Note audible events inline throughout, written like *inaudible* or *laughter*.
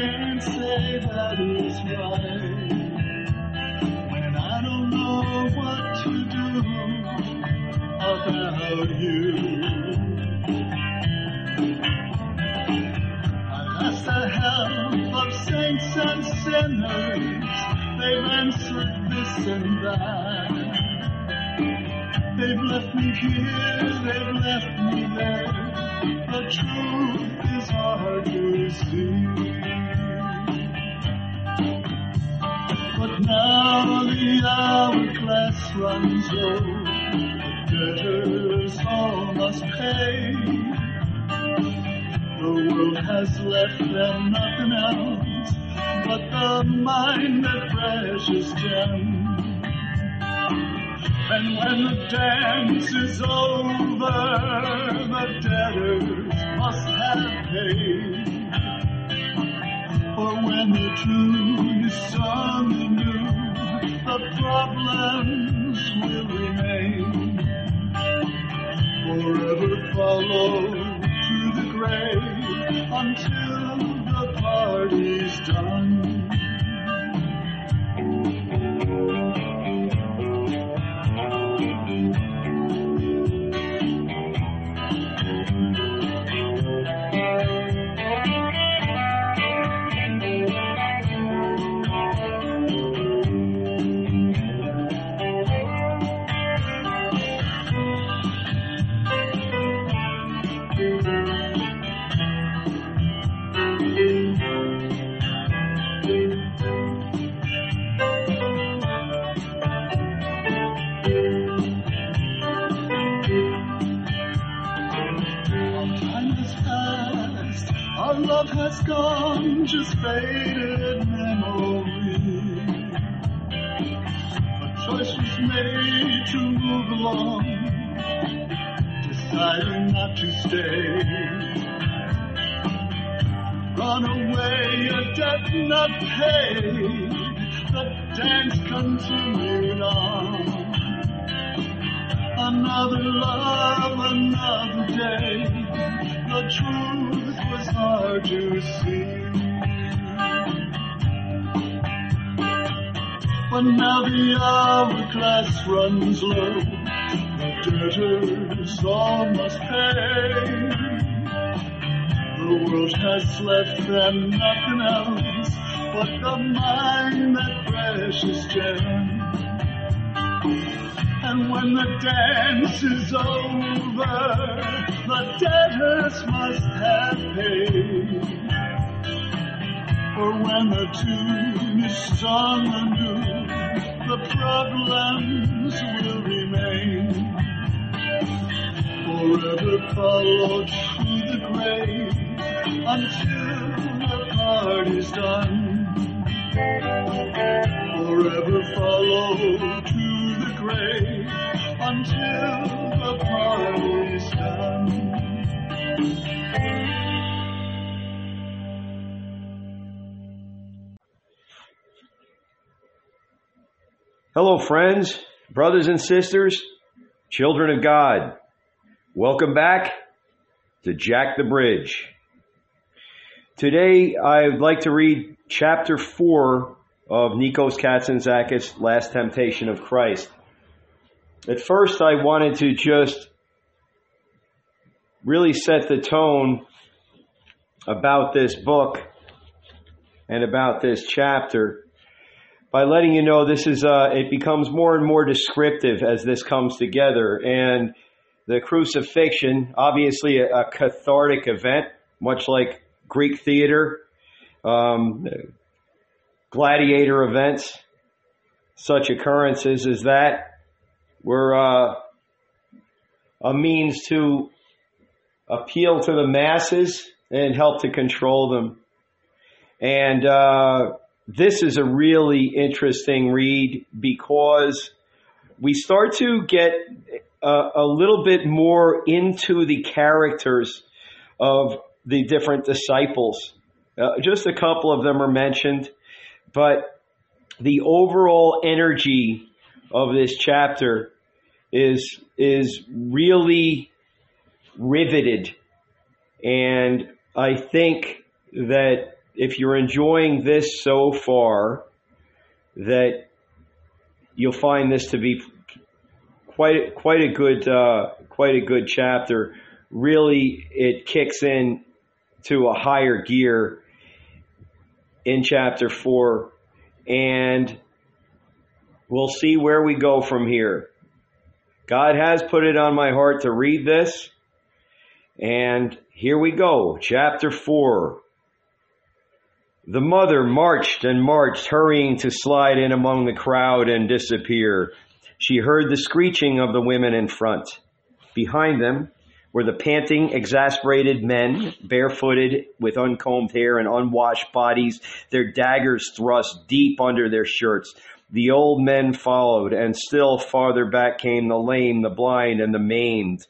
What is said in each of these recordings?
and And when the dance is over, the debtors must have paid. For when the tune is sung anew, the problems will remain. Forever follow to the grave until followed through the grave until the party's done. Forever follow to the grave until the party's done. Hello, friends, brothers and sisters, children of God. Welcome back to Jack the Bridge. Today, I would like to read chapter 4 of Nikos Kazantzakis' Last Temptation of Christ. At first, I wanted to just really set the tone about this book and about this chapter by letting you know this is uh, it becomes more and more descriptive as this comes together and the crucifixion obviously a, a cathartic event much like greek theater um, gladiator events such occurrences as that were uh, a means to appeal to the masses and help to control them. And uh, this is a really interesting read because we start to get a, a, little bit more into the characters of the different disciples. Uh, just a couple of them are mentioned, but the overall energy of this chapter is is really riveted and I think that if you're enjoying this so far, that you'll find this to be quite quite a good uh, quite a good chapter. Really, it kicks in to a higher gear in chapter four, and we'll see where we go from here. God has put it on my heart to read this, and here we go, chapter four. The mother marched and marched, hurrying to slide in among the crowd and disappear. She heard the screeching of the women in front. Behind them were the panting, exasperated men, barefooted, with uncombed hair and unwashed bodies, their daggers thrust deep under their shirts. The old men followed, and still farther back came the lame, the blind, and the maimed.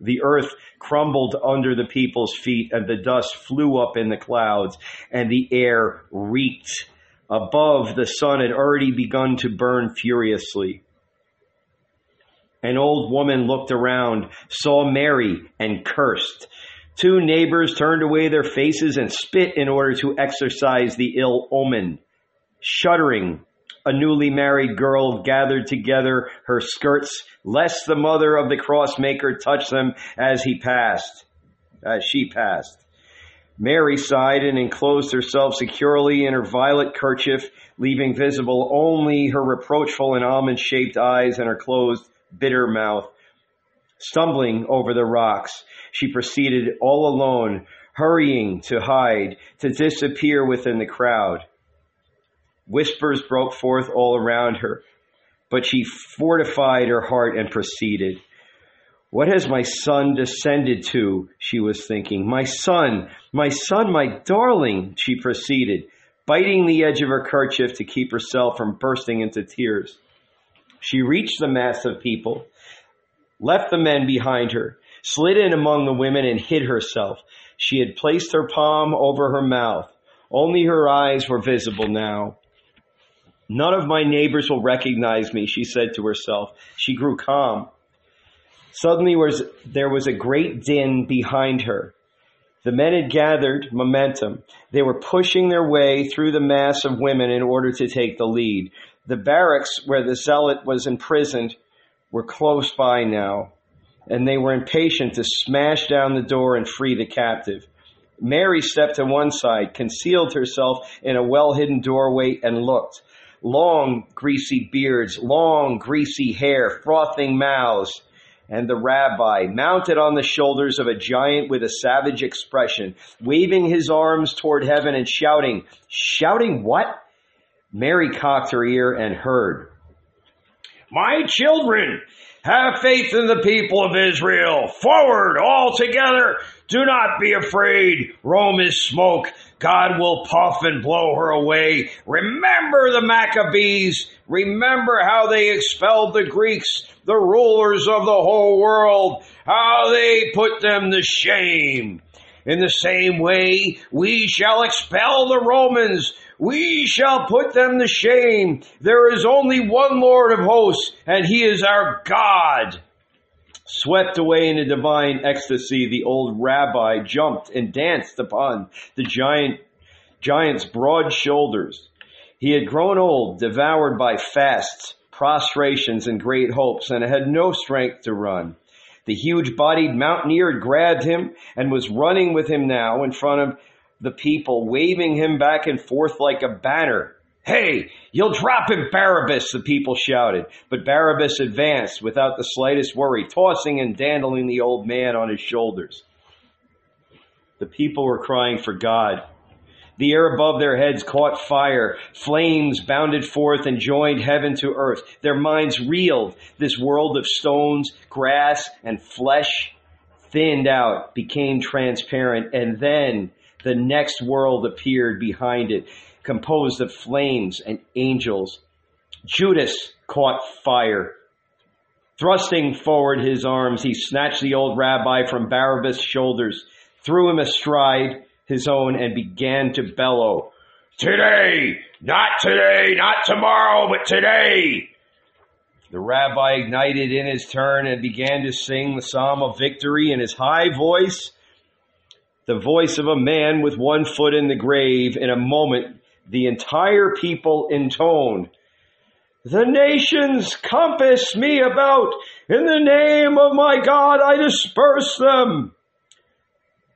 The earth crumbled under the people's feet, and the dust flew up in the clouds, and the air reeked. Above, the sun had already begun to burn furiously. An old woman looked around, saw Mary, and cursed. Two neighbors turned away their faces and spit in order to exorcise the ill omen. Shuddering, a newly married girl gathered together her skirts, lest the mother of the crossmaker touch them as he passed, as she passed. Mary sighed and enclosed herself securely in her violet kerchief, leaving visible only her reproachful and almond shaped eyes and her closed, bitter mouth. Stumbling over the rocks, she proceeded all alone, hurrying to hide, to disappear within the crowd. Whispers broke forth all around her, but she fortified her heart and proceeded. What has my son descended to? She was thinking. My son, my son, my darling, she proceeded, biting the edge of her kerchief to keep herself from bursting into tears. She reached the mass of people, left the men behind her, slid in among the women and hid herself. She had placed her palm over her mouth. Only her eyes were visible now. None of my neighbors will recognize me, she said to herself. She grew calm. Suddenly was, there was a great din behind her. The men had gathered momentum. They were pushing their way through the mass of women in order to take the lead. The barracks where the zealot was imprisoned were close by now, and they were impatient to smash down the door and free the captive. Mary stepped to one side, concealed herself in a well hidden doorway, and looked long, greasy beards, long, greasy hair, frothing mouths, and the rabbi, mounted on the shoulders of a giant with a savage expression, waving his arms toward heaven and shouting, shouting what? Mary cocked her ear and heard. My children, have faith in the people of Israel. Forward, all together. Do not be afraid. Rome is smoke. God will puff and blow her away. Remember the Maccabees. Remember how they expelled the Greeks, the rulers of the whole world, how they put them to shame. In the same way, we shall expel the Romans. We shall put them to shame. There is only one Lord of hosts, and he is our God. Swept away in a divine ecstasy, the old rabbi jumped and danced upon the giant, giant's broad shoulders. He had grown old, devoured by fasts, prostrations, and great hopes, and had no strength to run. The huge bodied mountaineer grabbed him and was running with him now in front of the people, waving him back and forth like a banner. Hey, you'll drop him, Barabbas, the people shouted. But Barabbas advanced without the slightest worry, tossing and dandling the old man on his shoulders. The people were crying for God. The air above their heads caught fire. Flames bounded forth and joined heaven to earth. Their minds reeled. This world of stones, grass, and flesh thinned out, became transparent, and then the next world appeared behind it composed of flames and angels. Judas caught fire. Thrusting forward his arms, he snatched the old rabbi from Barabbas' shoulders, threw him astride his own, and began to bellow, Today! Not today! Not tomorrow, but today! The rabbi ignited in his turn and began to sing the psalm of victory in his high voice the voice of a man with one foot in the grave. In a moment, the entire people intoned, The nations compass me about. In the name of my God, I disperse them.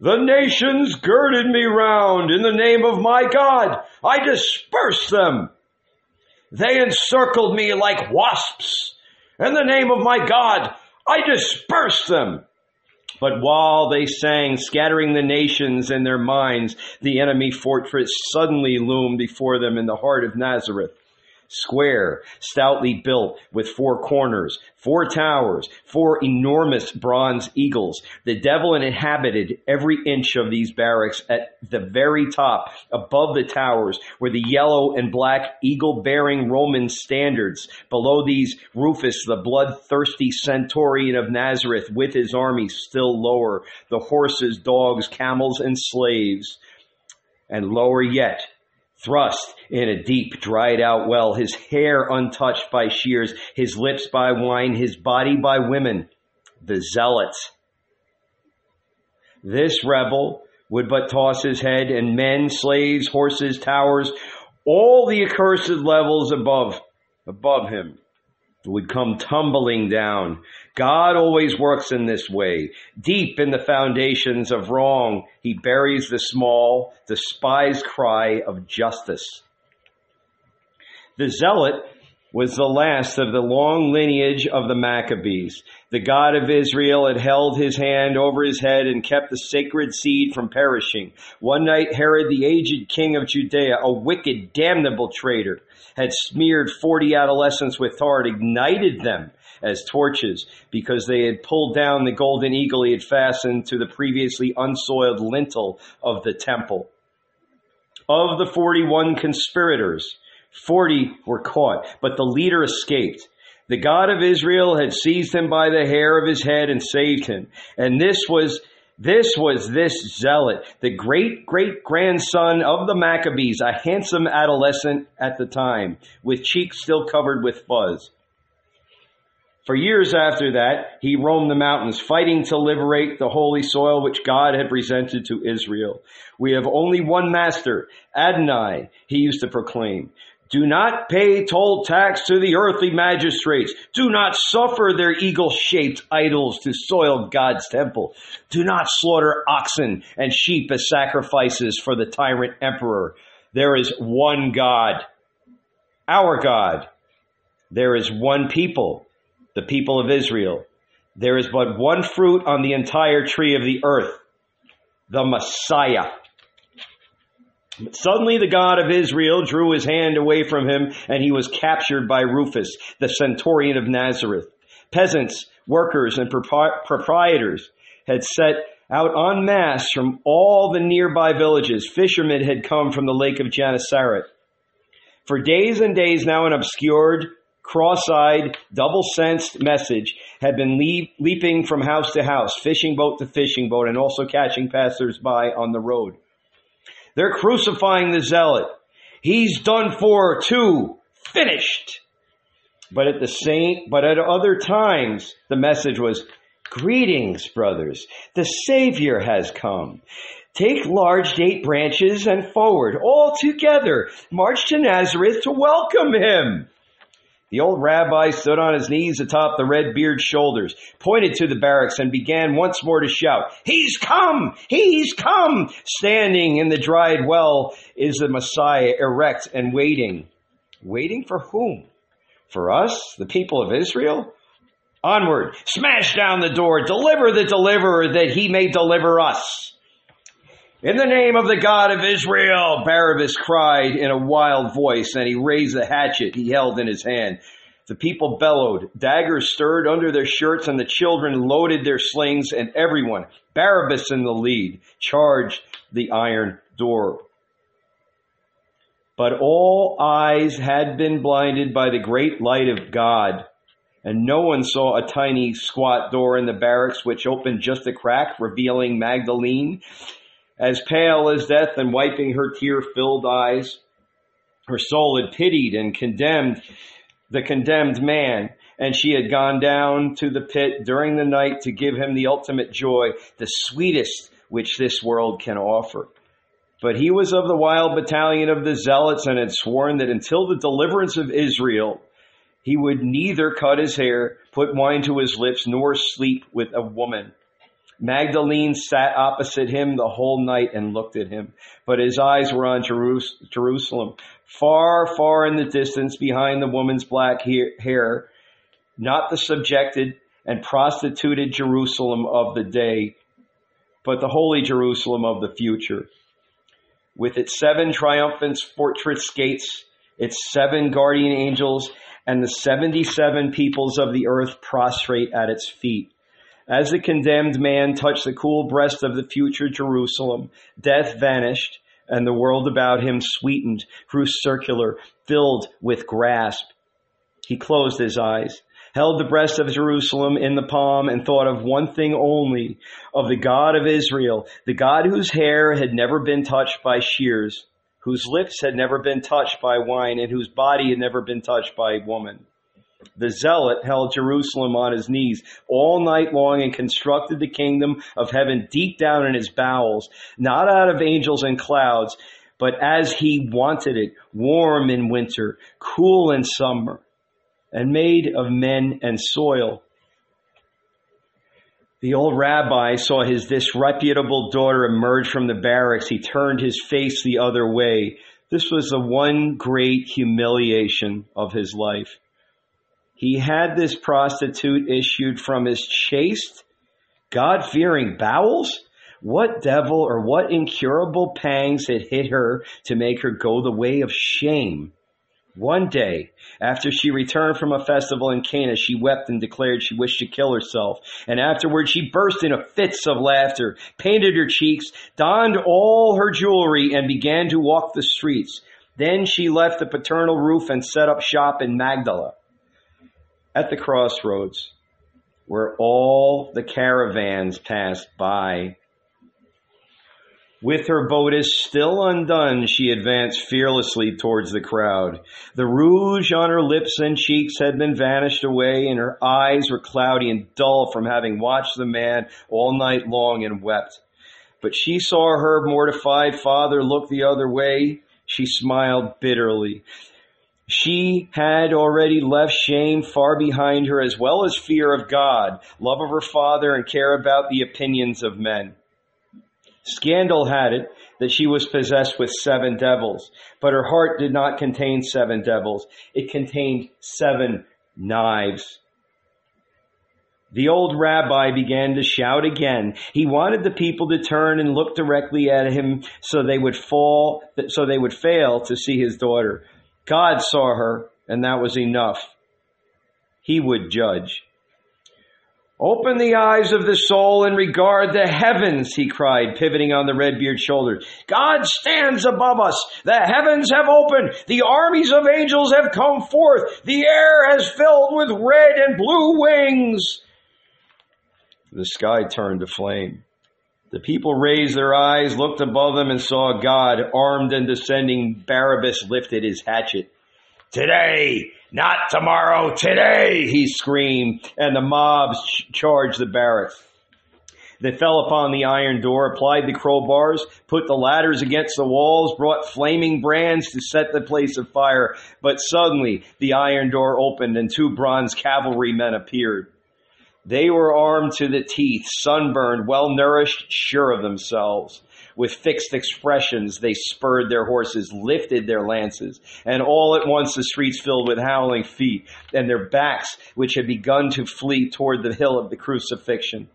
The nations girded me round. In the name of my God, I disperse them. They encircled me like wasps. In the name of my God, I disperse them. But while they sang, scattering the nations in their minds, the enemy fortress suddenly loomed before them in the heart of Nazareth square, stoutly built with four corners, four towers, four enormous bronze eagles. The devil inhabited every inch of these barracks at the very top, above the towers, were the yellow and black eagle bearing Roman standards. Below these, Rufus, the bloodthirsty centurion of Nazareth, with his army still lower, the horses, dogs, camels, and slaves. And lower yet, thrust in a deep, dried out well, his hair untouched by shears, his lips by wine, his body by women, the zealot. This rebel would but toss his head, and men, slaves, horses, towers, all the accursed levels above, above him would come tumbling down. God always works in this way. Deep in the foundations of wrong, he buries the small, despised cry of justice. The zealot was the last of the long lineage of the Maccabees. The God of Israel had held his hand over his head and kept the sacred seed from perishing. One night, Herod, the aged king of Judea, a wicked, damnable traitor, had smeared 40 adolescents with tar and ignited them as torches because they had pulled down the golden eagle he had fastened to the previously unsoiled lintel of the temple. Of the 41 conspirators, 40 were caught, but the leader escaped. The God of Israel had seized him by the hair of his head and saved him. And this was this was this zealot, the great great grandson of the Maccabees, a handsome adolescent at the time, with cheeks still covered with fuzz. For years after that, he roamed the mountains, fighting to liberate the holy soil which God had presented to Israel. We have only one master, Adonai, he used to proclaim. Do not pay toll tax to the earthly magistrates. Do not suffer their eagle shaped idols to soil God's temple. Do not slaughter oxen and sheep as sacrifices for the tyrant emperor. There is one God, our God. There is one people, the people of Israel. There is but one fruit on the entire tree of the earth, the Messiah. But suddenly the God of Israel drew his hand away from him and he was captured by Rufus, the centurion of Nazareth. Peasants, workers, and proprietors had set out en masse from all the nearby villages. Fishermen had come from the lake of Gennesaret. For days and days now, an obscured, cross-eyed, double-sensed message had been leaping from house to house, fishing boat to fishing boat, and also catching passers-by on the road. They're crucifying the zealot. He's done for too. Finished. But at the same, but at other times, the message was, greetings, brothers. The Savior has come. Take large date branches and forward, all together. March to Nazareth to welcome him. The old rabbi stood on his knees atop the red beard's shoulders, pointed to the barracks, and began once more to shout, He's come! He's come! Standing in the dried well is the Messiah, erect and waiting. Waiting for whom? For us, the people of Israel? Onward! Smash down the door! Deliver the deliverer that he may deliver us! In the name of the God of Israel, Barabbas cried in a wild voice, and he raised the hatchet he held in his hand. The people bellowed, daggers stirred under their shirts, and the children loaded their slings, and everyone, Barabbas in the lead, charged the iron door. But all eyes had been blinded by the great light of God, and no one saw a tiny squat door in the barracks which opened just a crack, revealing Magdalene as pale as death and wiping her tear filled eyes. Her soul had pitied and condemned the condemned man, and she had gone down to the pit during the night to give him the ultimate joy, the sweetest which this world can offer. But he was of the wild battalion of the zealots and had sworn that until the deliverance of Israel, he would neither cut his hair, put wine to his lips, nor sleep with a woman. Magdalene sat opposite him the whole night and looked at him, but his eyes were on Jerusalem, far, far in the distance behind the woman's black hair, not the subjected and prostituted Jerusalem of the day, but the holy Jerusalem of the future. With its seven triumphant fortress gates, its seven guardian angels, and the 77 peoples of the earth prostrate at its feet. As the condemned man touched the cool breast of the future Jerusalem, death vanished, and the world about him sweetened, grew circular, filled with grasp. He closed his eyes, held the breast of Jerusalem in the palm, and thought of one thing only, of the God of Israel, the God whose hair had never been touched by shears, whose lips had never been touched by wine, and whose body had never been touched by woman. The zealot held Jerusalem on his knees all night long and constructed the kingdom of heaven deep down in his bowels, not out of angels and clouds, but as he wanted it, warm in winter, cool in summer, and made of men and soil. The old rabbi saw his disreputable daughter emerge from the barracks. He turned his face the other way. This was the one great humiliation of his life. He had this prostitute issued from his chaste, God fearing bowels? What devil or what incurable pangs had hit her to make her go the way of shame? One day, after she returned from a festival in Cana, she wept and declared she wished to kill herself. And afterward, she burst into fits of laughter, painted her cheeks, donned all her jewelry, and began to walk the streets. Then she left the paternal roof and set up shop in Magdala at the crossroads where all the caravans passed by. With her bodice still undone, she advanced fearlessly towards the crowd. The rouge on her lips and cheeks had been vanished away, and her eyes were cloudy and dull from having watched the man all night long and wept. But she saw her mortified father look the other way. She smiled bitterly. She had already left shame far behind her as well as fear of God, love of her father, and care about the opinions of men. Scandal had it that she was possessed with seven devils, but her heart did not contain seven devils. It contained seven knives. The old rabbi began to shout again. He wanted the people to turn and look directly at him so they would fall, so they would fail to see his daughter. God saw her, and that was enough. He would judge. Open the eyes of the soul and regard the heavens, he cried, pivoting on the red Redbeard's shoulders. God stands above us. The heavens have opened. The armies of angels have come forth. The air has filled with red and blue wings. The sky turned to flame. The people raised their eyes, looked above them, and saw God, armed and descending. Barabbas lifted his hatchet. Today, not tomorrow, today, he screamed, and the mobs charged the barracks. They fell upon the iron door, applied the crowbars, put the ladders against the walls, brought flaming brands to set the place afire. But suddenly the iron door opened and two bronze cavalrymen appeared. They were armed to the teeth, sunburned, well nourished, sure of themselves. With fixed expressions, they spurred their horses, lifted their lances, and all at once the streets filled with howling feet, and their backs, which had begun to flee toward the hill of the crucifixion.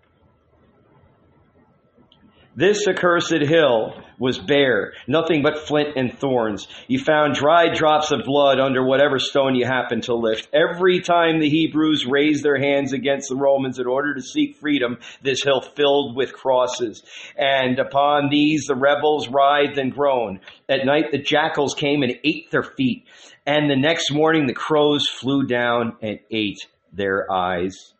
This accursed hill was bare, nothing but flint and thorns. You found dry drops of blood under whatever stone you happened to lift. Every time the Hebrews raised their hands against the Romans in order to seek freedom, this hill filled with crosses. And upon these the rebels writhed and groaned. At night the jackals came and ate their feet. And the next morning the crows flew down and ate their eyes.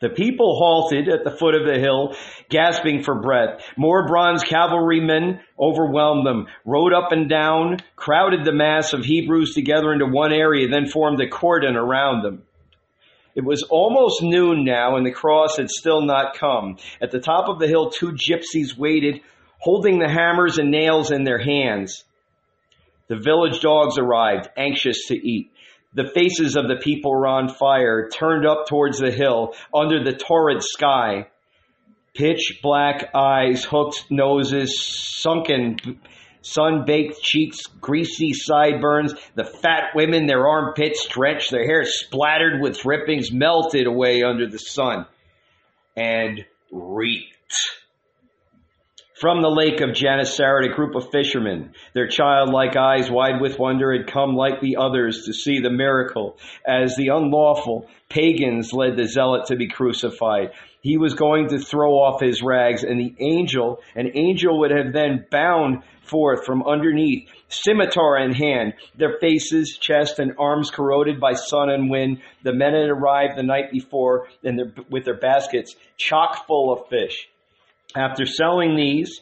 The people halted at the foot of the hill, gasping for breath. More bronze cavalrymen overwhelmed them, rode up and down, crowded the mass of Hebrews together into one area, then formed a cordon around them. It was almost noon now, and the cross had still not come. At the top of the hill, two gypsies waited, holding the hammers and nails in their hands. The village dogs arrived, anxious to eat. The faces of the people were on fire, turned up towards the hill, under the torrid sky. Pitch black eyes, hooked noses, sunken sun-baked cheeks, greasy sideburns, the fat women, their armpits drenched, their hair splattered with drippings, melted away under the sun and reeked. From the lake of Gennesaret, a group of fishermen, their childlike eyes wide with wonder, had come like the others to see the miracle as the unlawful pagans led the zealot to be crucified. He was going to throw off his rags, and the angel, an angel would have then bound forth from underneath, scimitar in hand, their faces, chest, and arms corroded by sun and wind. The men had arrived the night before and with their baskets chock full of fish. After selling these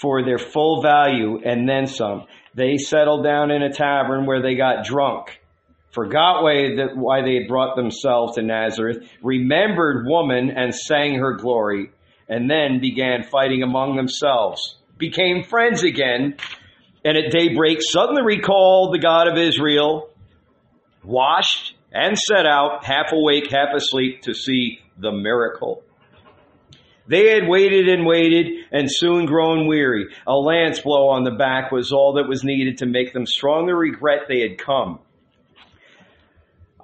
for their full value and then some, they settled down in a tavern where they got drunk. Forgot why, they had brought themselves to Nazareth, remembered woman and sang her glory, and then began fighting among themselves became friends again, and at daybreak suddenly recalled the God of Israel, washed and set out, half awake, half asleep, to see the miracle. They had waited and waited and soon grown weary. A lance blow on the back was all that was needed to make them strongly regret they had come.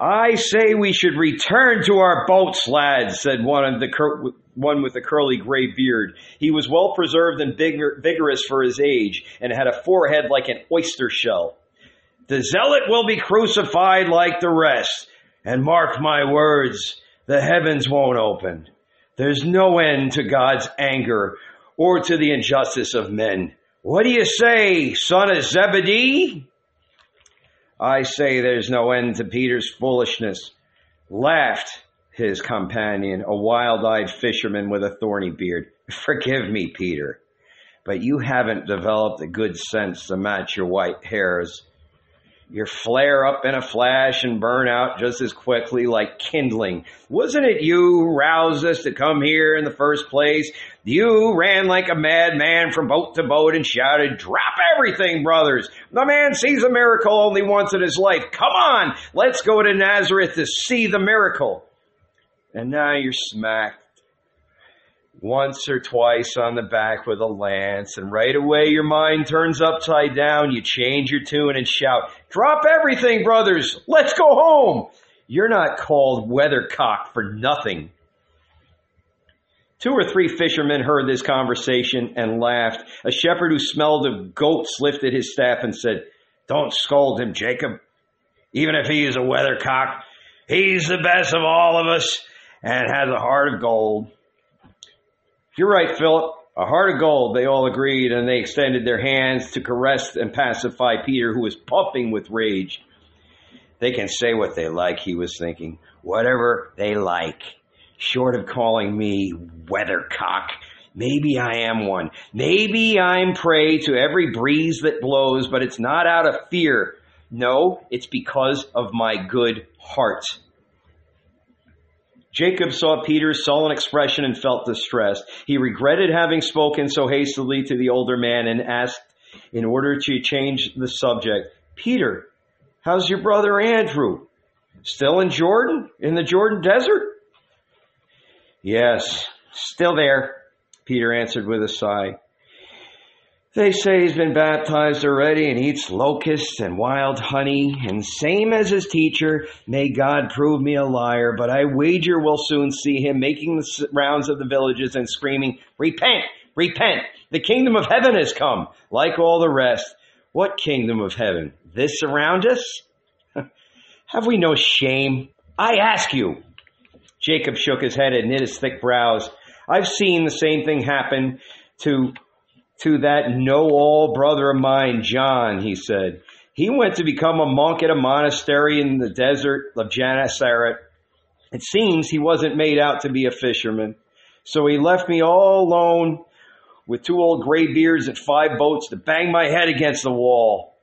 I say we should return to our boats, lads, said one of the one with a curly gray beard. He was well preserved and vigor, vigorous for his age, and had a forehead like an oyster shell. The zealot will be crucified like the rest, and mark my words, the heavens won't open. There's no end to God's anger or to the injustice of men. What do you say, son of Zebedee? I say there's no end to Peter's foolishness. Laughed his companion, a wild eyed fisherman with a thorny beard. *laughs* Forgive me, Peter, but you haven't developed the good sense to match your white hairs. You flare up in a flash and burn out just as quickly like kindling. Wasn't it you who roused us to come here in the first place? You ran like a madman from boat to boat and shouted, drop everything, brothers. The man sees a miracle only once in his life. Come on, let's go to Nazareth to see the miracle. And now you're smacked once or twice on the back with a lance, and right away your mind turns upside down. You change your tune and shout, Drop everything, brothers! Let's go home! You're not called weathercock for nothing. Two or three fishermen heard this conversation and laughed. A shepherd who smelled of goats lifted his staff and said, Don't scold him, Jacob. Even if he is a weathercock, he's the best of all of us and has a heart of gold. You're right, Philip. A heart of gold, they all agreed, and they extended their hands to caress and pacify Peter, who was puffing with rage. They can say what they like, he was thinking. Whatever they like. Short of calling me weathercock, maybe I am one. Maybe I'm prey to every breeze that blows, but it's not out of fear. No, it's because of my good heart. Jacob saw Peter's sullen expression and felt distressed. He regretted having spoken so hastily to the older man and asked, in order to change the subject, Peter, how's your brother Andrew? Still in Jordan? In the Jordan desert? Yes, still there, Peter answered with a sigh. They say he's been baptized already and eats locusts and wild honey, and same as his teacher, may God prove me a liar, but I wager we'll soon see him making the rounds of the villages and screaming, Repent! Repent! The kingdom of heaven has come, like all the rest. What kingdom of heaven? This around us? *laughs* Have we no shame? I ask you. Jacob shook his head and knit his thick brows. I've seen the same thing happen to to that know all brother of mine, John, he said. He went to become a monk at a monastery in the desert of Gennesaret. It seems he wasn't made out to be a fisherman. So he left me all alone with two old gray beards and five boats to bang my head against the wall.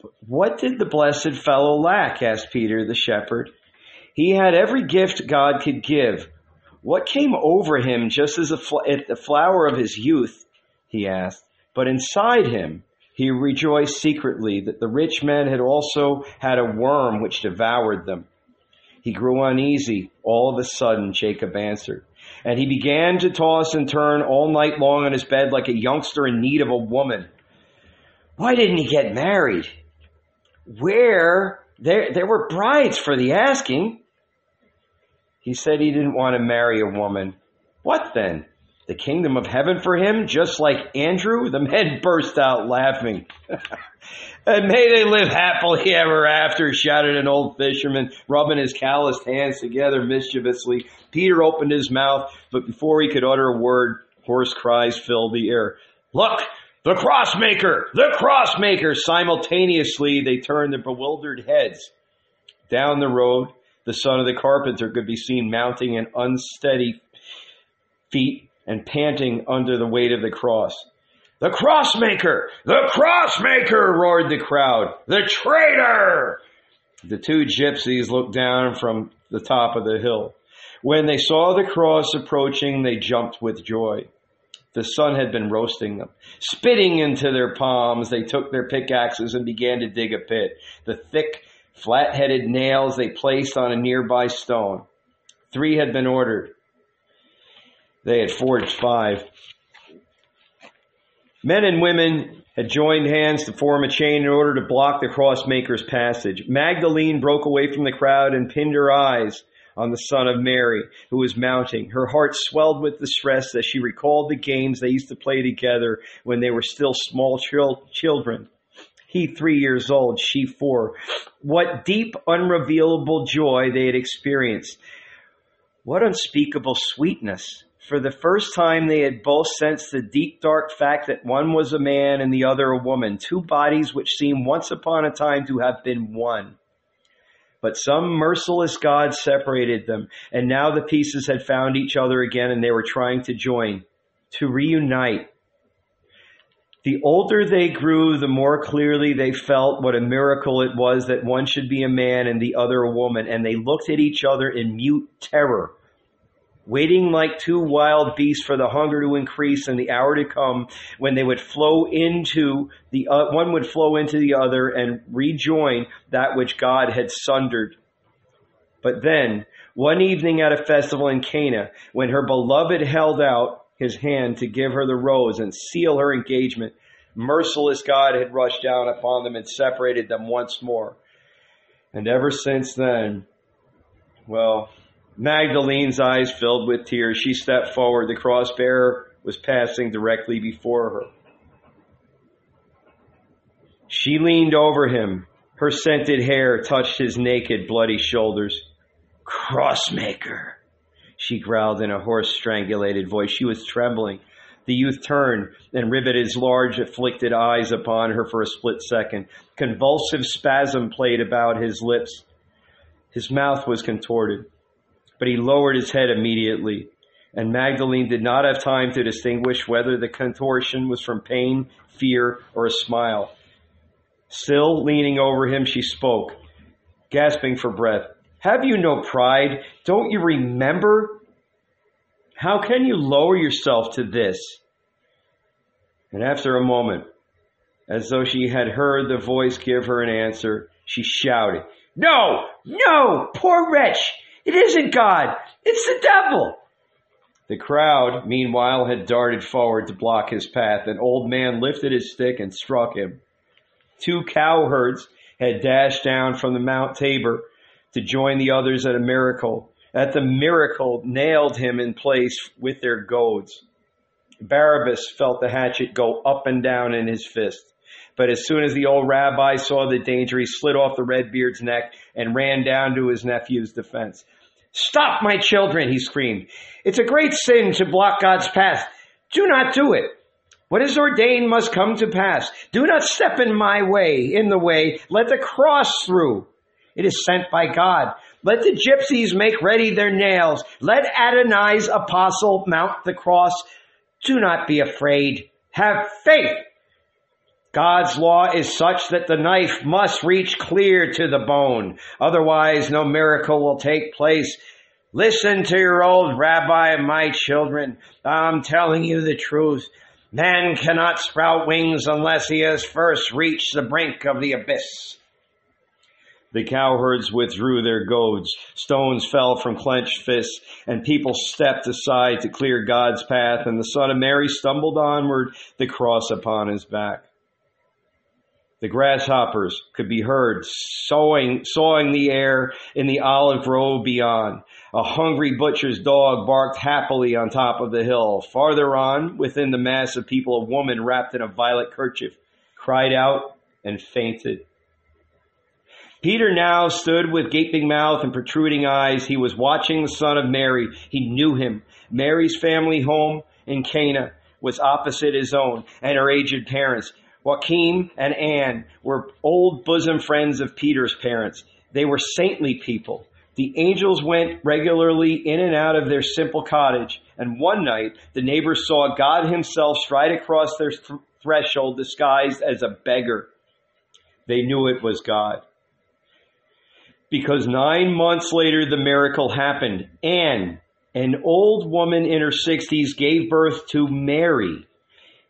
But what did the blessed fellow lack? asked Peter the shepherd. He had every gift God could give. What came over him just as a fl- at the flower of his youth? He asked. But inside him, he rejoiced secretly that the rich men had also had a worm which devoured them. He grew uneasy. All of a sudden, Jacob answered. And he began to toss and turn all night long on his bed like a youngster in need of a woman. Why didn't he get married? Where there, there were brides for the asking. He said he didn't want to marry a woman. What then? The kingdom of heaven for him, just like Andrew? The men *laughs* burst out laughing. *laughs* and may they live happily ever after, shouted an old fisherman, rubbing his calloused hands together mischievously. Peter opened his mouth, but before he could utter a word, hoarse cries filled the air. Look, the crossmaker! The crossmaker! Simultaneously, they turned their bewildered heads. Down the road, the son of the carpenter could be seen mounting an unsteady feet and panting under the weight of the cross. The crossmaker! The crossmaker! roared the crowd. The traitor! The two gypsies looked down from the top of the hill. When they saw the cross approaching, they jumped with joy. The sun had been roasting them. Spitting into their palms, they took their pickaxes and began to dig a pit. The thick, flat headed nails they placed on a nearby stone. Three had been ordered. They had forged five. Men and women had joined hands to form a chain in order to block the crossmaker's passage. Magdalene broke away from the crowd and pinned her eyes on the son of Mary, who was mounting. Her heart swelled with distress as she recalled the games they used to play together when they were still small children. He three years old, she four. What deep, unrevealable joy they had experienced. What unspeakable sweetness. For the first time, they had both sensed the deep, dark fact that one was a man and the other a woman, two bodies which seemed once upon a time to have been one. But some merciless God separated them, and now the pieces had found each other again and they were trying to join, to reunite. The older they grew, the more clearly they felt what a miracle it was that one should be a man and the other a woman, and they looked at each other in mute terror waiting like two wild beasts for the hunger to increase and the hour to come when they would flow into the uh, one would flow into the other and rejoin that which God had sundered. But then, one evening at a festival in Cana, when her beloved held out his hand to give her the rose and seal her engagement, merciless God had rushed down upon them and separated them once more. And ever since then, well, Magdalene's eyes filled with tears. She stepped forward. The cross bearer was passing directly before her. She leaned over him. Her scented hair touched his naked, bloody shoulders. Crossmaker, she growled in a hoarse, strangulated voice. She was trembling. The youth turned and riveted his large, afflicted eyes upon her for a split second. Convulsive spasm played about his lips. His mouth was contorted but he lowered his head immediately, and Magdalene did not have time to distinguish whether the contortion was from pain, fear, or a smile. Still leaning over him, she spoke, gasping for breath. Have you no pride? Don't you remember? How can you lower yourself to this? And after a moment, as though she had heard the voice give her an answer, she shouted, No! No! Poor wretch! It isn't God. It's the devil. The crowd, meanwhile, had darted forward to block his path. An old man lifted his stick and struck him. Two cowherds had dashed down from the Mount Tabor to join the others at a miracle. At the miracle, nailed him in place with their goads. Barabbas felt the hatchet go up and down in his fist. But as soon as the old rabbi saw the danger, he slid off the Redbeard's neck and ran down to his nephew's defense. Stop, my children, he screamed. It's a great sin to block God's path. Do not do it. What is ordained must come to pass. Do not step in my way, in the way. Let the cross through. It is sent by God. Let the gypsies make ready their nails. Let Adonai's apostle mount the cross. Do not be afraid. Have faith. God's law is such that the knife must reach clear to the bone. Otherwise, no miracle will take place. Listen to your old rabbi, my children. I'm telling you the truth. Man cannot sprout wings unless he has first reached the brink of the abyss. The cowherds withdrew their goads. Stones fell from clenched fists, and people stepped aside to clear God's path, and the Son of Mary stumbled onward, the cross upon his back. The grasshoppers could be heard sawing, sawing the air in the olive grove beyond. A hungry butcher's dog barked happily on top of the hill. Farther on, within the mass of people, a woman wrapped in a violet kerchief cried out and fainted. Peter now stood with gaping mouth and protruding eyes. He was watching the son of Mary. He knew him. Mary's family home in Cana was opposite his own and her aged parents. Joachim and Anne were old bosom friends of Peter's parents. They were saintly people. The angels went regularly in and out of their simple cottage, and one night the neighbors saw God himself stride across their th- threshold disguised as a beggar. They knew it was God because nine months later the miracle happened. Anne, an old woman in her 60s, gave birth to Mary.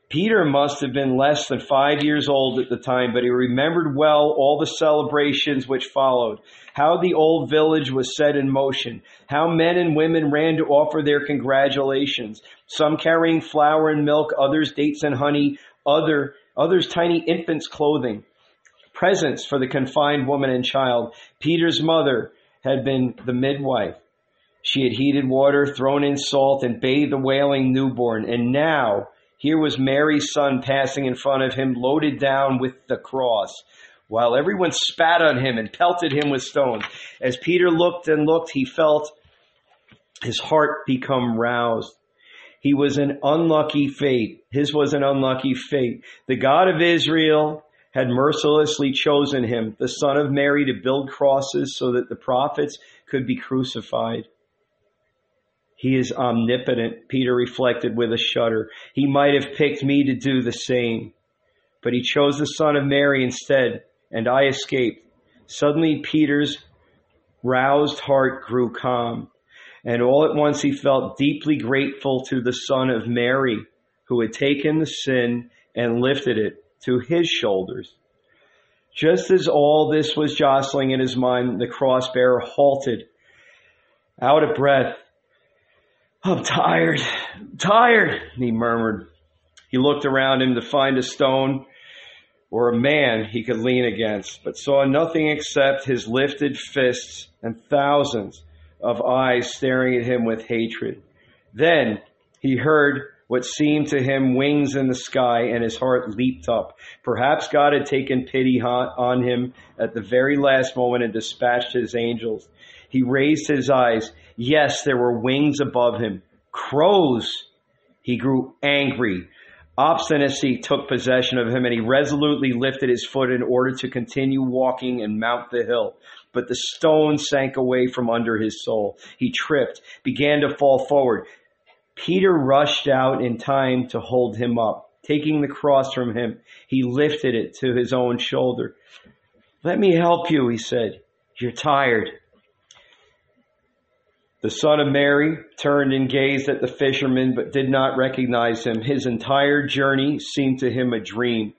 Peter must have been less than five years old at the time, but he remembered well all the celebrations which followed, how the old village was set in motion, how men and women ran to offer their congratulations, some carrying flour and milk, others dates and honey, other, others tiny infants' clothing presents for the confined woman and child. Peter's mother had been the midwife. She had heated water, thrown in salt, and bathed the wailing newborn. And now, here was Mary's son passing in front of him, loaded down with the cross, while everyone spat on him and pelted him with stones. As Peter looked and looked, he felt his heart become roused. He was an unlucky fate. His was an unlucky fate. The God of Israel had mercilessly chosen him, the son of Mary, to build crosses so that the prophets could be crucified. He is omnipotent, Peter reflected with a shudder. He might have picked me to do the same, but he chose the son of Mary instead, and I escaped. Suddenly, Peter's roused heart grew calm, and all at once he felt deeply grateful to the son of Mary, who had taken the sin and lifted it to his shoulders. Just as all this was jostling in his mind, the cross bearer halted, out of breath. I'm tired, tired, he murmured. He looked around him to find a stone or a man he could lean against, but saw nothing except his lifted fists and thousands of eyes staring at him with hatred. Then he heard what seemed to him wings in the sky, and his heart leaped up. Perhaps God had taken pity on him at the very last moment and dispatched his angels. He raised his eyes. Yes, there were wings above him. Crows. He grew angry. Obstinacy took possession of him, and he resolutely lifted his foot in order to continue walking and mount the hill. But the stone sank away from under his soul. He tripped, began to fall forward. Peter rushed out in time to hold him up. Taking the cross from him, he lifted it to his own shoulder. Let me help you, he said. You're tired. The son of Mary turned and gazed at the fisherman, but did not recognize him. His entire journey seemed to him a dream.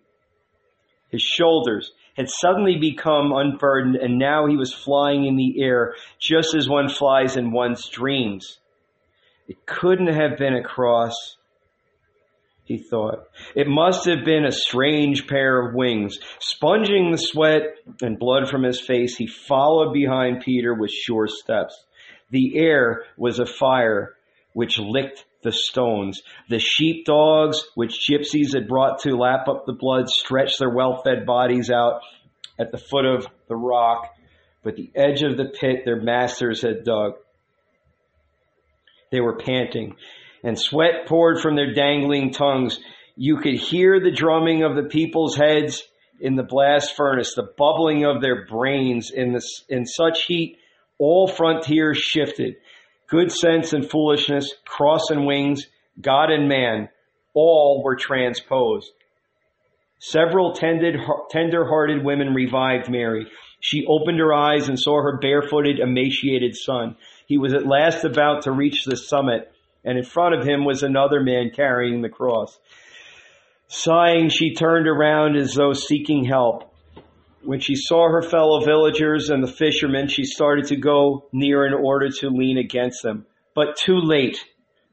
His shoulders had suddenly become unburdened, and now he was flying in the air, just as one flies in one's dreams. It couldn't have been a cross, he thought. It must have been a strange pair of wings. Sponging the sweat and blood from his face, he followed behind Peter with sure steps. The air was afire which licked the stones. The sheepdogs, which gypsies had brought to lap up the blood, stretched their well fed bodies out at the foot of the rock, but the edge of the pit their masters had dug. They were panting, and sweat poured from their dangling tongues. You could hear the drumming of the people's heads in the blast furnace, the bubbling of their brains in, the, in such heat, all frontiers shifted. Good sense and foolishness, cross and wings, God and man, all were transposed. Several tender hearted women revived Mary. She opened her eyes and saw her barefooted, emaciated son. He was at last about to reach the summit, and in front of him was another man carrying the cross. Sighing, she turned around as though seeking help. When she saw her fellow villagers and the fishermen, she started to go near in order to lean against them. But too late.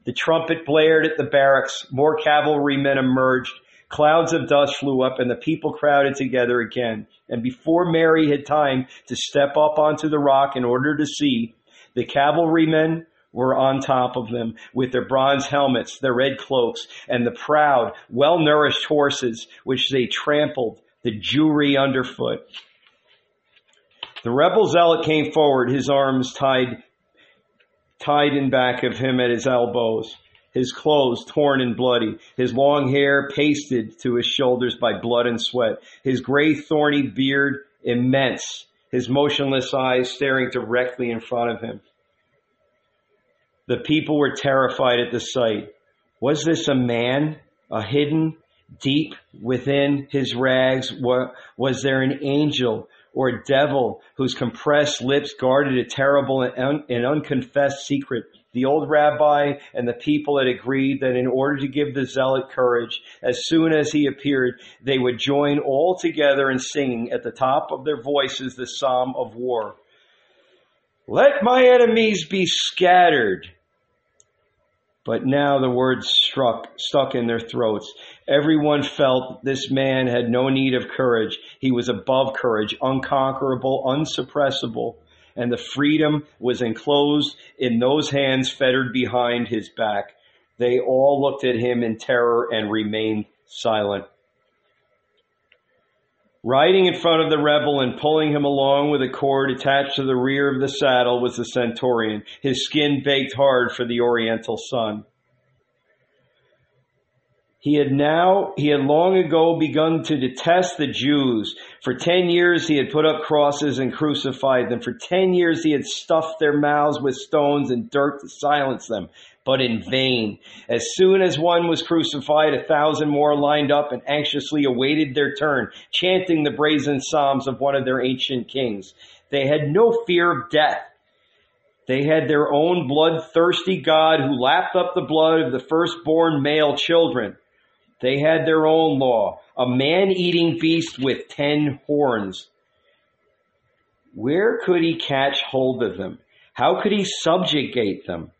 The trumpet blared at the barracks. More cavalrymen emerged. Clouds of dust flew up and the people crowded together again. And before Mary had time to step up onto the rock in order to see, the cavalrymen were on top of them with their bronze helmets, their red cloaks, and the proud, well-nourished horses which they trampled the Jewry underfoot. The rebel zealot came forward, his arms tied, tied in back of him at his elbows, his clothes torn and bloody, his long hair pasted to his shoulders by blood and sweat, his gray thorny beard immense, his motionless eyes staring directly in front of him. The people were terrified at the sight. Was this a man, a hidden, deep within his rags, was there an angel or devil whose compressed lips guarded a terrible and, unconfessed secret? The old rabbi and the people had agreed that in order to give the zealot courage, as soon as he appeared, they would join all together in singing at the top of their voices the psalm of war. Let my enemies be scattered. But now the words struck, stuck in their throats. Everyone felt this man had no need of courage. He was above courage, unconquerable, unsuppressible, and the freedom was enclosed in those hands fettered behind his back. They all looked at him in terror and remained silent. Riding in front of the rebel and pulling him along with a cord attached to the rear of the saddle was the centurion, his skin baked hard for the oriental sun. He had now, he had long ago begun to detest the Jews. For ten years he had put up crosses and crucified them. For ten years he had stuffed their mouths with stones and dirt to silence them but in vain. As soon as one was crucified, a thousand more lined up and anxiously awaited their turn, chanting the brazen psalms of one of their ancient kings. They had no fear of death. They had their own bloodthirsty God who lapped up the blood of the firstborn male children. They had their own law, a man-eating beast with ten horns. Where could he catch hold of them? How could he subjugate them?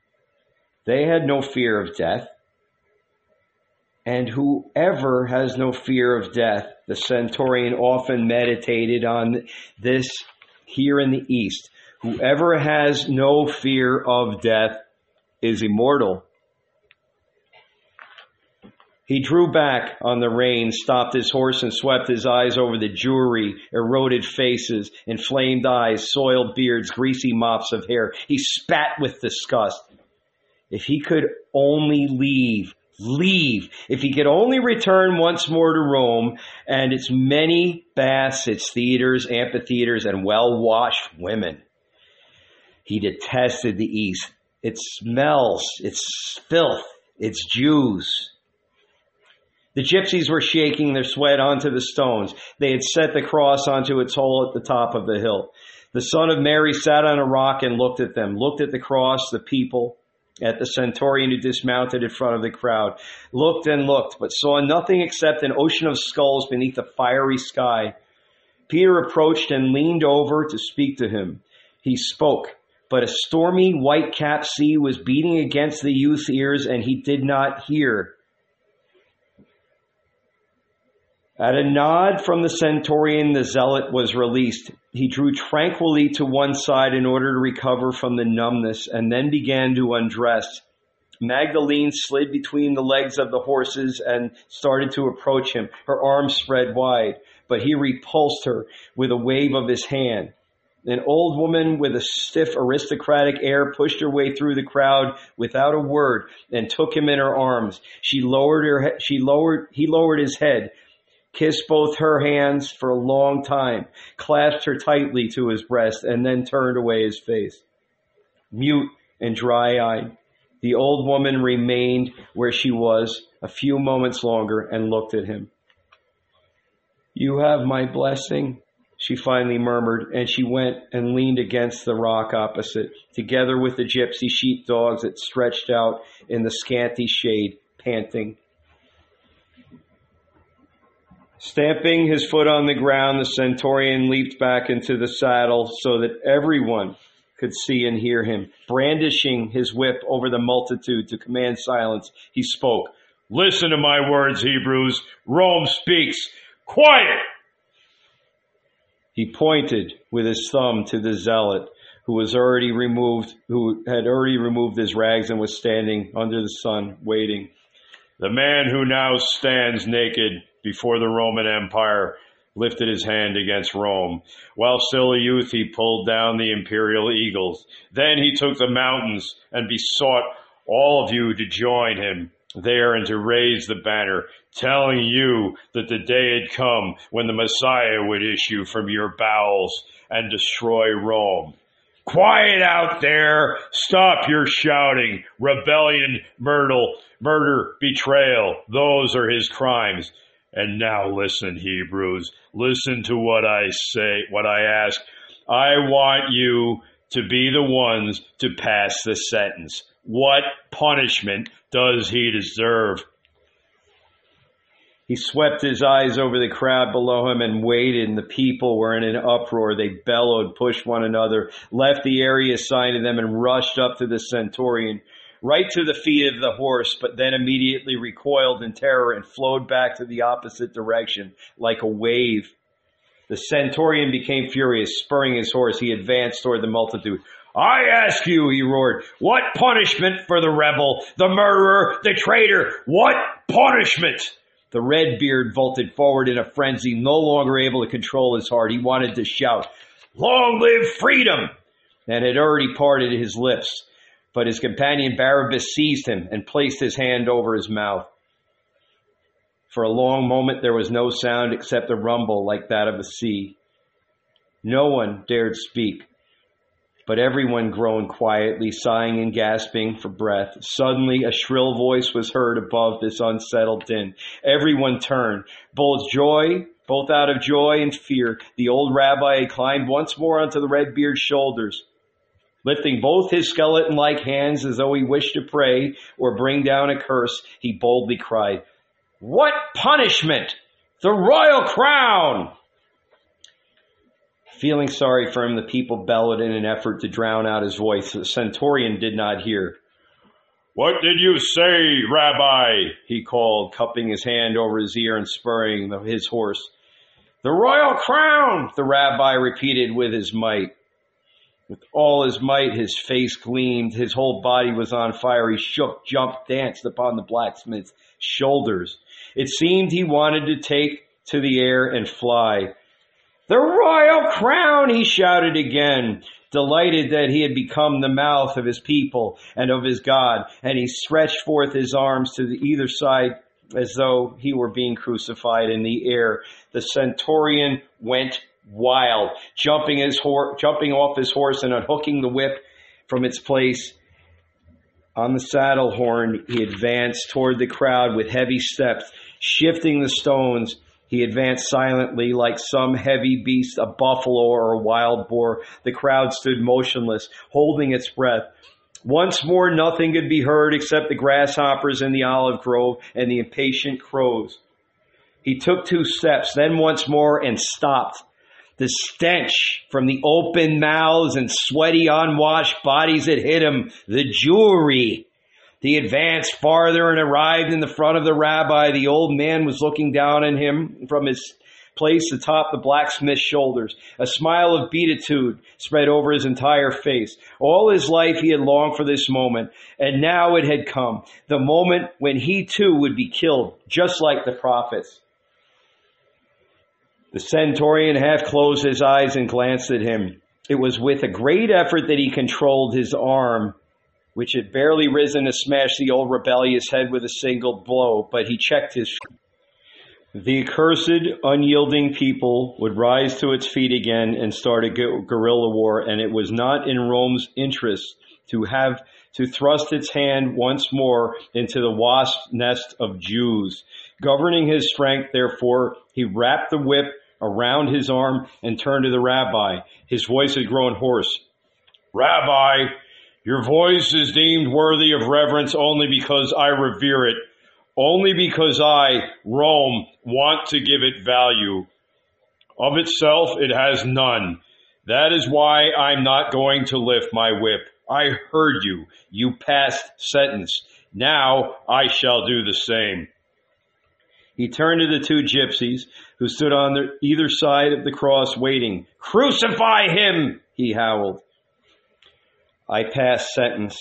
They had no fear of death. And whoever has no fear of death, the centurion often meditated on this here in the East. Whoever has no fear of death is immortal. He drew back on the reins, stopped his horse, and swept his eyes over the Jewry, eroded faces, inflamed eyes, soiled beards, greasy mops of hair. He spat with disgust. If he could only leave, leave. If he could only return once more to Rome and its many baths, its theaters, amphitheaters, and well washed women. He detested the East. Its smells, its filth, its Jews. The gypsies were shaking their sweat onto the stones. They had set the cross onto its hole at the top of the hill. The son of Mary sat on a rock and looked at them, looked at the cross, the people, at the centurion who dismounted in front of the crowd, looked and looked, but saw nothing except an ocean of skulls beneath a fiery sky. Peter approached and leaned over to speak to him. He spoke, but a stormy white capped sea was beating against the youth's ears and he did not hear. At a nod from the centurion, the zealot was released. He drew tranquilly to one side in order to recover from the numbness and then began to undress. Magdalene slid between the legs of the horses and started to approach him, her arms spread wide, but he repulsed her with a wave of his hand. An old woman with a stiff aristocratic air pushed her way through the crowd without a word and took him in her arms. She lowered her, she lowered, he lowered his head kissed both her hands for a long time, clasped her tightly to his breast, and then turned away his face. Mute and dry eyed, the old woman remained where she was a few moments longer and looked at him. You have my blessing, she finally murmured, and she went and leaned against the rock opposite, together with the gypsy sheepdogs that stretched out in the scanty shade, panting. Stamping his foot on the ground, the centurion leaped back into the saddle so that everyone could see and hear him. Brandishing his whip over the multitude to command silence, he spoke, Listen to my words, Hebrews. Rome speaks. Quiet! He pointed with his thumb to the zealot who was already removed, who had already removed his rags and was standing under the sun waiting. The man who now stands naked before the Roman Empire lifted his hand against Rome. While still a youth, he pulled down the imperial eagles. Then he took the mountains and besought all of you to join him there and to raise the banner, telling you that the day had come when the Messiah would issue from your bowels and destroy Rome. Quiet out there! Stop your shouting! Rebellion, murder, murder, betrayal. Those are his crimes. And now listen, Hebrews. Listen to what I say, what I ask. I want you to be the ones to pass the sentence. What punishment does he deserve? He swept his eyes over the crowd below him and waited, and the people were in an uproar. They bellowed, pushed one another, left the area assigned to them, and rushed up to the centurion, right to the feet of the horse, but then immediately recoiled in terror and flowed back to the opposite direction like a wave. The centurion became furious, spurring his horse. He advanced toward the multitude. I ask you, he roared, what punishment for the rebel, the murderer, the traitor? What punishment? The red beard vaulted forward in a frenzy, no longer able to control his heart. He wanted to shout, Long live freedom! And had already parted his lips. But his companion Barabbas seized him and placed his hand over his mouth. For a long moment there was no sound except a rumble like that of a sea. No one dared speak but everyone groaned quietly, sighing and gasping for breath. Suddenly, a shrill voice was heard above this unsettled din. Everyone turned, both joy, both out of joy and fear. The old rabbi had climbed once more onto the red beard's shoulders. Lifting both his skeleton like hands as though he wished to pray or bring down a curse, he boldly cried, What punishment? The royal crown! Feeling sorry for him, the people bellowed in an effort to drown out his voice. The centurion did not hear. What did you say, Rabbi? he called, cupping his hand over his ear and spurring his horse. The royal crown, the rabbi repeated with his might. With all his might, his face gleamed, his whole body was on fire. He shook, jumped, danced upon the blacksmith's shoulders. It seemed he wanted to take to the air and fly. The royal crown, he shouted again, delighted that he had become the mouth of his people and of his God. And he stretched forth his arms to the either side as though he were being crucified in the air. The centurion went wild, jumping his horse, jumping off his horse and unhooking the whip from its place. On the saddle horn, he advanced toward the crowd with heavy steps, shifting the stones he advanced silently like some heavy beast, a buffalo or a wild boar. The crowd stood motionless, holding its breath. Once more, nothing could be heard except the grasshoppers in the olive grove and the impatient crows. He took two steps, then once more and stopped. The stench from the open mouths and sweaty, unwashed bodies that hit him, the Jewry, he advanced farther and arrived in the front of the rabbi. The old man was looking down on him from his place atop the blacksmith's shoulders. A smile of beatitude spread over his entire face. All his life he had longed for this moment, and now it had come. The moment when he too would be killed, just like the prophets. The centurion half closed his eyes and glanced at him. It was with a great effort that he controlled his arm which had barely risen to smash the old rebellious head with a single blow, but he checked his. The accursed, unyielding people would rise to its feet again and start a guerrilla war, and it was not in Rome's interest to have to thrust its hand once more into the wasp's nest of Jews. Governing his strength, therefore, he wrapped the whip around his arm and turned to the rabbi. His voice had grown hoarse. Rabbi, your voice is deemed worthy of reverence only because I revere it, only because I, Rome, want to give it value. Of itself, it has none. That is why I'm not going to lift my whip. I heard you. You passed sentence. Now I shall do the same. He turned to the two gypsies who stood on the, either side of the cross waiting. Crucify him, he howled. I pass sentence,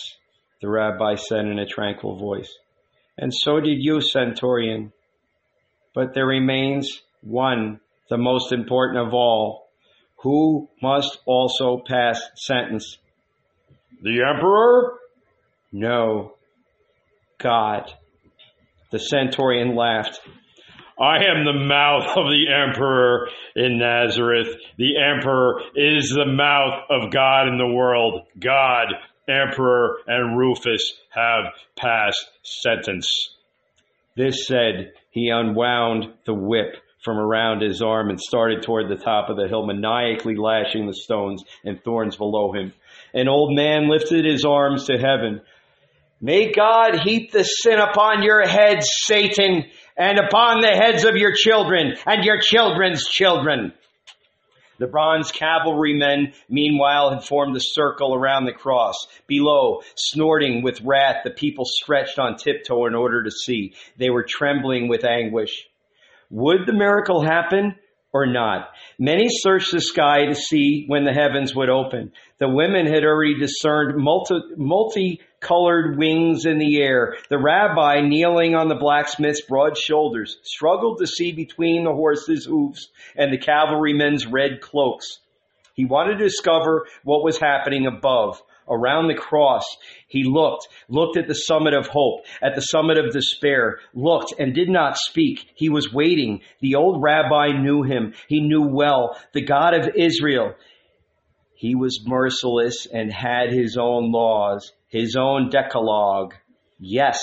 the rabbi said in a tranquil voice. And so did you, centurion. But there remains one, the most important of all, who must also pass sentence. The emperor? No. God. The centurion laughed. I am the mouth of the emperor in Nazareth. The emperor is the mouth of God in the world. God, emperor, and Rufus have passed sentence. This said, he unwound the whip from around his arm and started toward the top of the hill, maniacally lashing the stones and thorns below him. An old man lifted his arms to heaven. May God heap the sin upon your head, Satan, and upon the heads of your children and your children's children. The bronze cavalrymen, meanwhile, had formed a circle around the cross. Below, snorting with wrath, the people stretched on tiptoe in order to see. They were trembling with anguish. Would the miracle happen or not? Many searched the sky to see when the heavens would open. The women had already discerned multi, multicolored wings in the air. The rabbi, kneeling on the blacksmith's broad shoulders, struggled to see between the horses' hoofs and the cavalrymen's red cloaks. He wanted to discover what was happening above around the cross. He looked, looked at the summit of hope, at the summit of despair, looked and did not speak. He was waiting. The old rabbi knew him. He knew well the God of Israel. He was merciless and had his own laws, his own decalogue. Yes,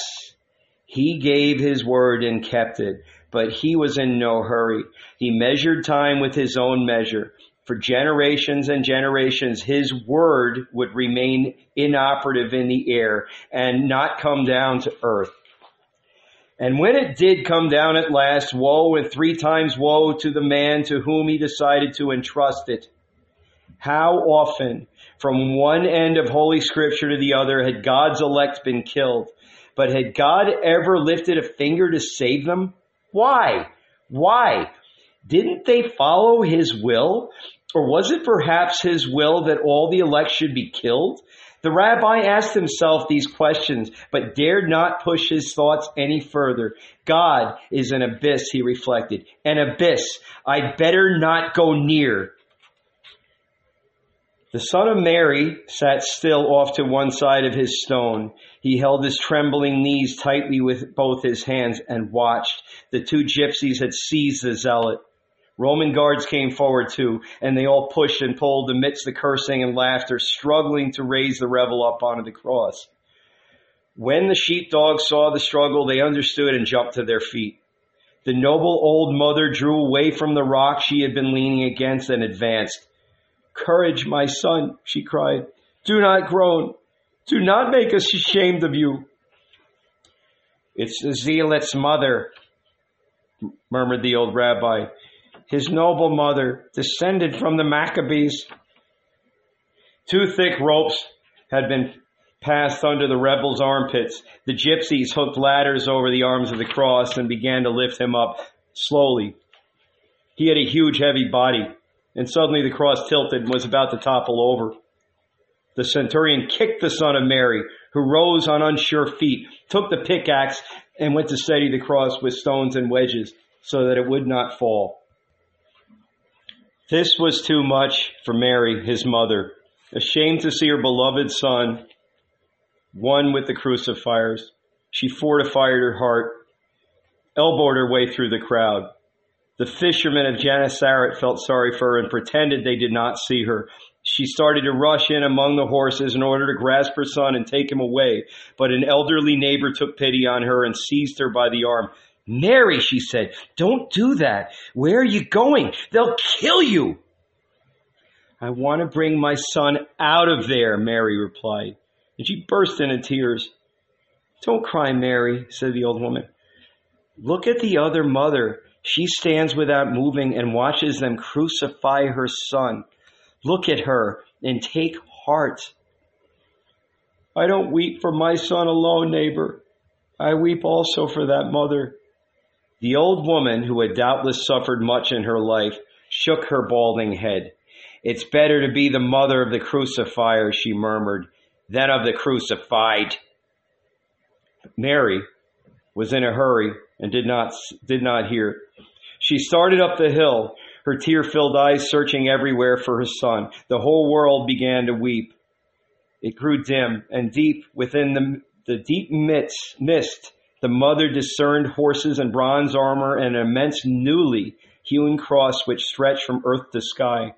he gave his word and kept it, but he was in no hurry. He measured time with his own measure. For generations and generations, his word would remain inoperative in the air and not come down to earth. And when it did come down at last, woe and three times woe to the man to whom he decided to entrust it. How often, from one end of Holy Scripture to the other, had God's elect been killed? But had God ever lifted a finger to save them? Why? Why? Didn't they follow his will? Or was it perhaps his will that all the elect should be killed? The rabbi asked himself these questions, but dared not push his thoughts any further. God is an abyss, he reflected. An abyss I'd better not go near. The son of Mary sat still off to one side of his stone. He held his trembling knees tightly with both his hands and watched. The two gypsies had seized the zealot. Roman guards came forward too, and they all pushed and pulled amidst the cursing and laughter, struggling to raise the rebel up onto the cross. When the sheepdogs saw the struggle, they understood and jumped to their feet. The noble old mother drew away from the rock she had been leaning against and advanced. Courage, my son, she cried. Do not groan. Do not make us ashamed of you. It's the zealot's mother, murmured the old rabbi. His noble mother, descended from the Maccabees. Two thick ropes had been passed under the rebels' armpits. The gypsies hooked ladders over the arms of the cross and began to lift him up slowly. He had a huge, heavy body and suddenly the cross tilted and was about to topple over. The centurion kicked the son of Mary, who rose on unsure feet, took the pickaxe, and went to steady the cross with stones and wedges so that it would not fall. This was too much for Mary, his mother, ashamed to see her beloved son, one with the crucifiers. She fortified her heart, elbowed her way through the crowd. The fishermen of Gennesaret felt sorry for her and pretended they did not see her. She started to rush in among the horses in order to grasp her son and take him away. But an elderly neighbor took pity on her and seized her by the arm. Mary, she said, don't do that. Where are you going? They'll kill you. I want to bring my son out of there, Mary replied. And she burst into tears. Don't cry, Mary, said the old woman. Look at the other mother. She stands without moving and watches them crucify her son. Look at her and take heart. I don't weep for my son alone, neighbor. I weep also for that mother. The old woman, who had doubtless suffered much in her life, shook her balding head. It's better to be the mother of the crucifier, she murmured, than of the crucified. Mary was in a hurry and did not, did not hear. She started up the hill, her tear filled eyes searching everywhere for her son. The whole world began to weep. It grew dim, and deep within the, the deep mist, mist, the mother discerned horses and bronze armor and an immense newly hewn cross which stretched from earth to sky.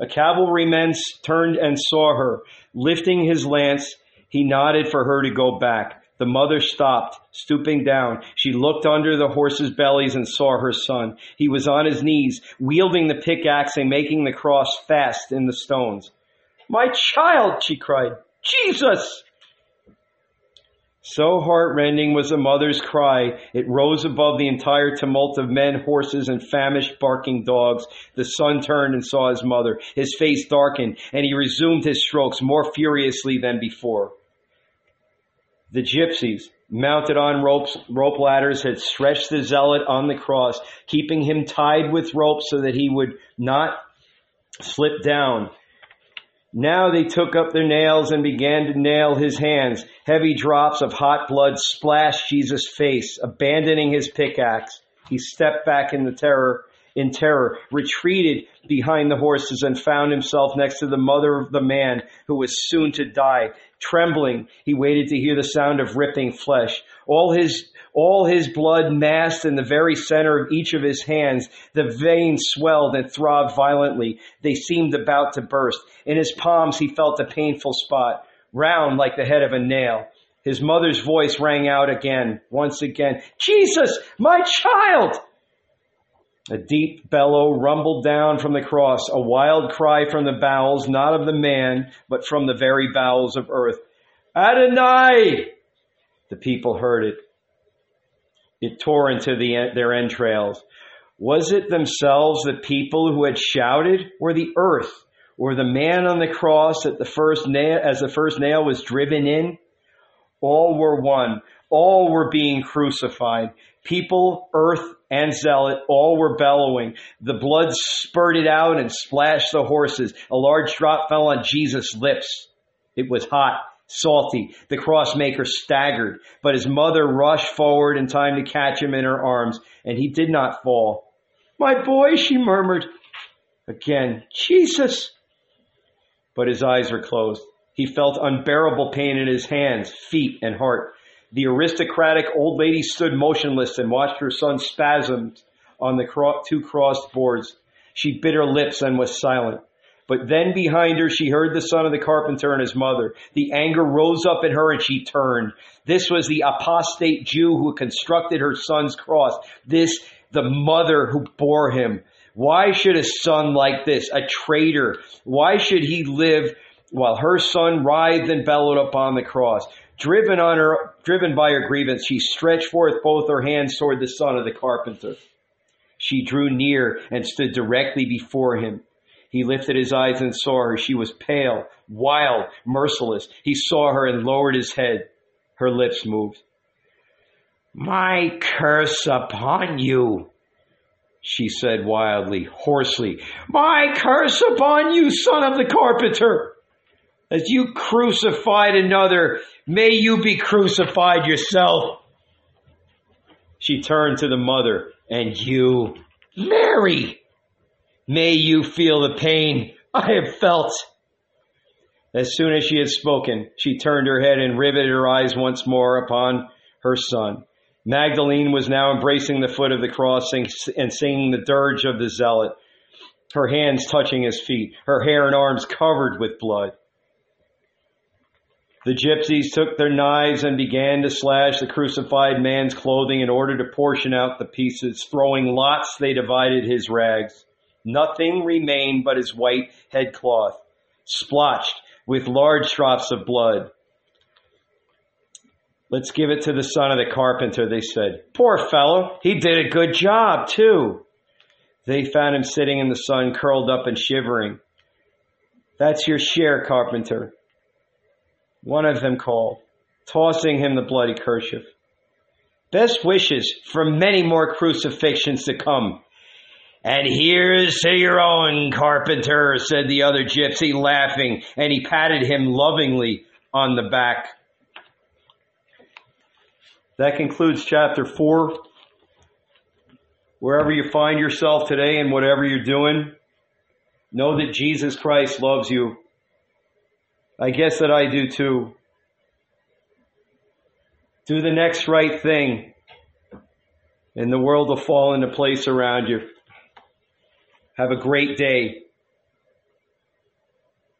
A cavalryman turned and saw her. Lifting his lance, he nodded for her to go back. The mother stopped, stooping down. She looked under the horses' bellies and saw her son. He was on his knees, wielding the pickaxe and making the cross fast in the stones. My child, she cried. Jesus! So heartrending was the mother's cry, it rose above the entire tumult of men, horses, and famished, barking dogs. The son turned and saw his mother. His face darkened, and he resumed his strokes more furiously than before. The gypsies, mounted on ropes, rope ladders, had stretched the zealot on the cross, keeping him tied with ropes so that he would not slip down. Now they took up their nails and began to nail his hands. Heavy drops of hot blood splashed Jesus' face. Abandoning his pickaxe, he stepped back in the terror, in terror, retreated behind the horses and found himself next to the mother of the man who was soon to die. Trembling, he waited to hear the sound of ripping flesh. All his all his blood massed in the very center of each of his hands. The veins swelled and throbbed violently. They seemed about to burst. In his palms, he felt a painful spot, round like the head of a nail. His mother's voice rang out again, once again. Jesus, my child! A deep bellow rumbled down from the cross, a wild cry from the bowels, not of the man, but from the very bowels of earth. Adonai! The people heard it. It tore into the, their entrails. Was it themselves the people who had shouted, or the earth, or the man on the cross the first nail, as the first nail was driven in? All were one. All were being crucified. People, earth, and zealot, all were bellowing. The blood spurted out and splashed the horses. A large drop fell on Jesus' lips. It was hot salty. The crossmaker staggered, but his mother rushed forward in time to catch him in her arms, and he did not fall. My boy, she murmured. Again, Jesus! But his eyes were closed. He felt unbearable pain in his hands, feet, and heart. The aristocratic old lady stood motionless and watched her son spasm on the two crossed boards. She bit her lips and was silent. But then behind her, she heard the son of the carpenter and his mother. The anger rose up in her and she turned. This was the apostate Jew who constructed her son's cross. This, the mother who bore him. Why should a son like this, a traitor, why should he live while her son writhed and bellowed upon the cross? Driven on her, driven by her grievance, she stretched forth both her hands toward the son of the carpenter. She drew near and stood directly before him. He lifted his eyes and saw her. She was pale, wild, merciless. He saw her and lowered his head. Her lips moved. My curse upon you, she said wildly, hoarsely. My curse upon you, son of the carpenter! As you crucified another, may you be crucified yourself. She turned to the mother, and you, Mary, May you feel the pain I have felt. As soon as she had spoken, she turned her head and riveted her eyes once more upon her son. Magdalene was now embracing the foot of the cross and singing the dirge of the zealot. her hands touching his feet, her hair and arms covered with blood. The gypsies took their knives and began to slash the crucified man's clothing in order to portion out the pieces. Throwing lots, they divided his rags. Nothing remained but his white headcloth, splotched with large drops of blood. Let's give it to the son of the carpenter, they said. Poor fellow, he did a good job, too. They found him sitting in the sun, curled up and shivering. That's your share, carpenter. One of them called, tossing him the bloody kerchief. Best wishes for many more crucifixions to come. And here's to your own, carpenter, said the other gypsy, laughing, and he patted him lovingly on the back. That concludes chapter 4. Wherever you find yourself today and whatever you're doing, know that Jesus Christ loves you. I guess that I do too. Do the next right thing, and the world will fall into place around you. Have a great day.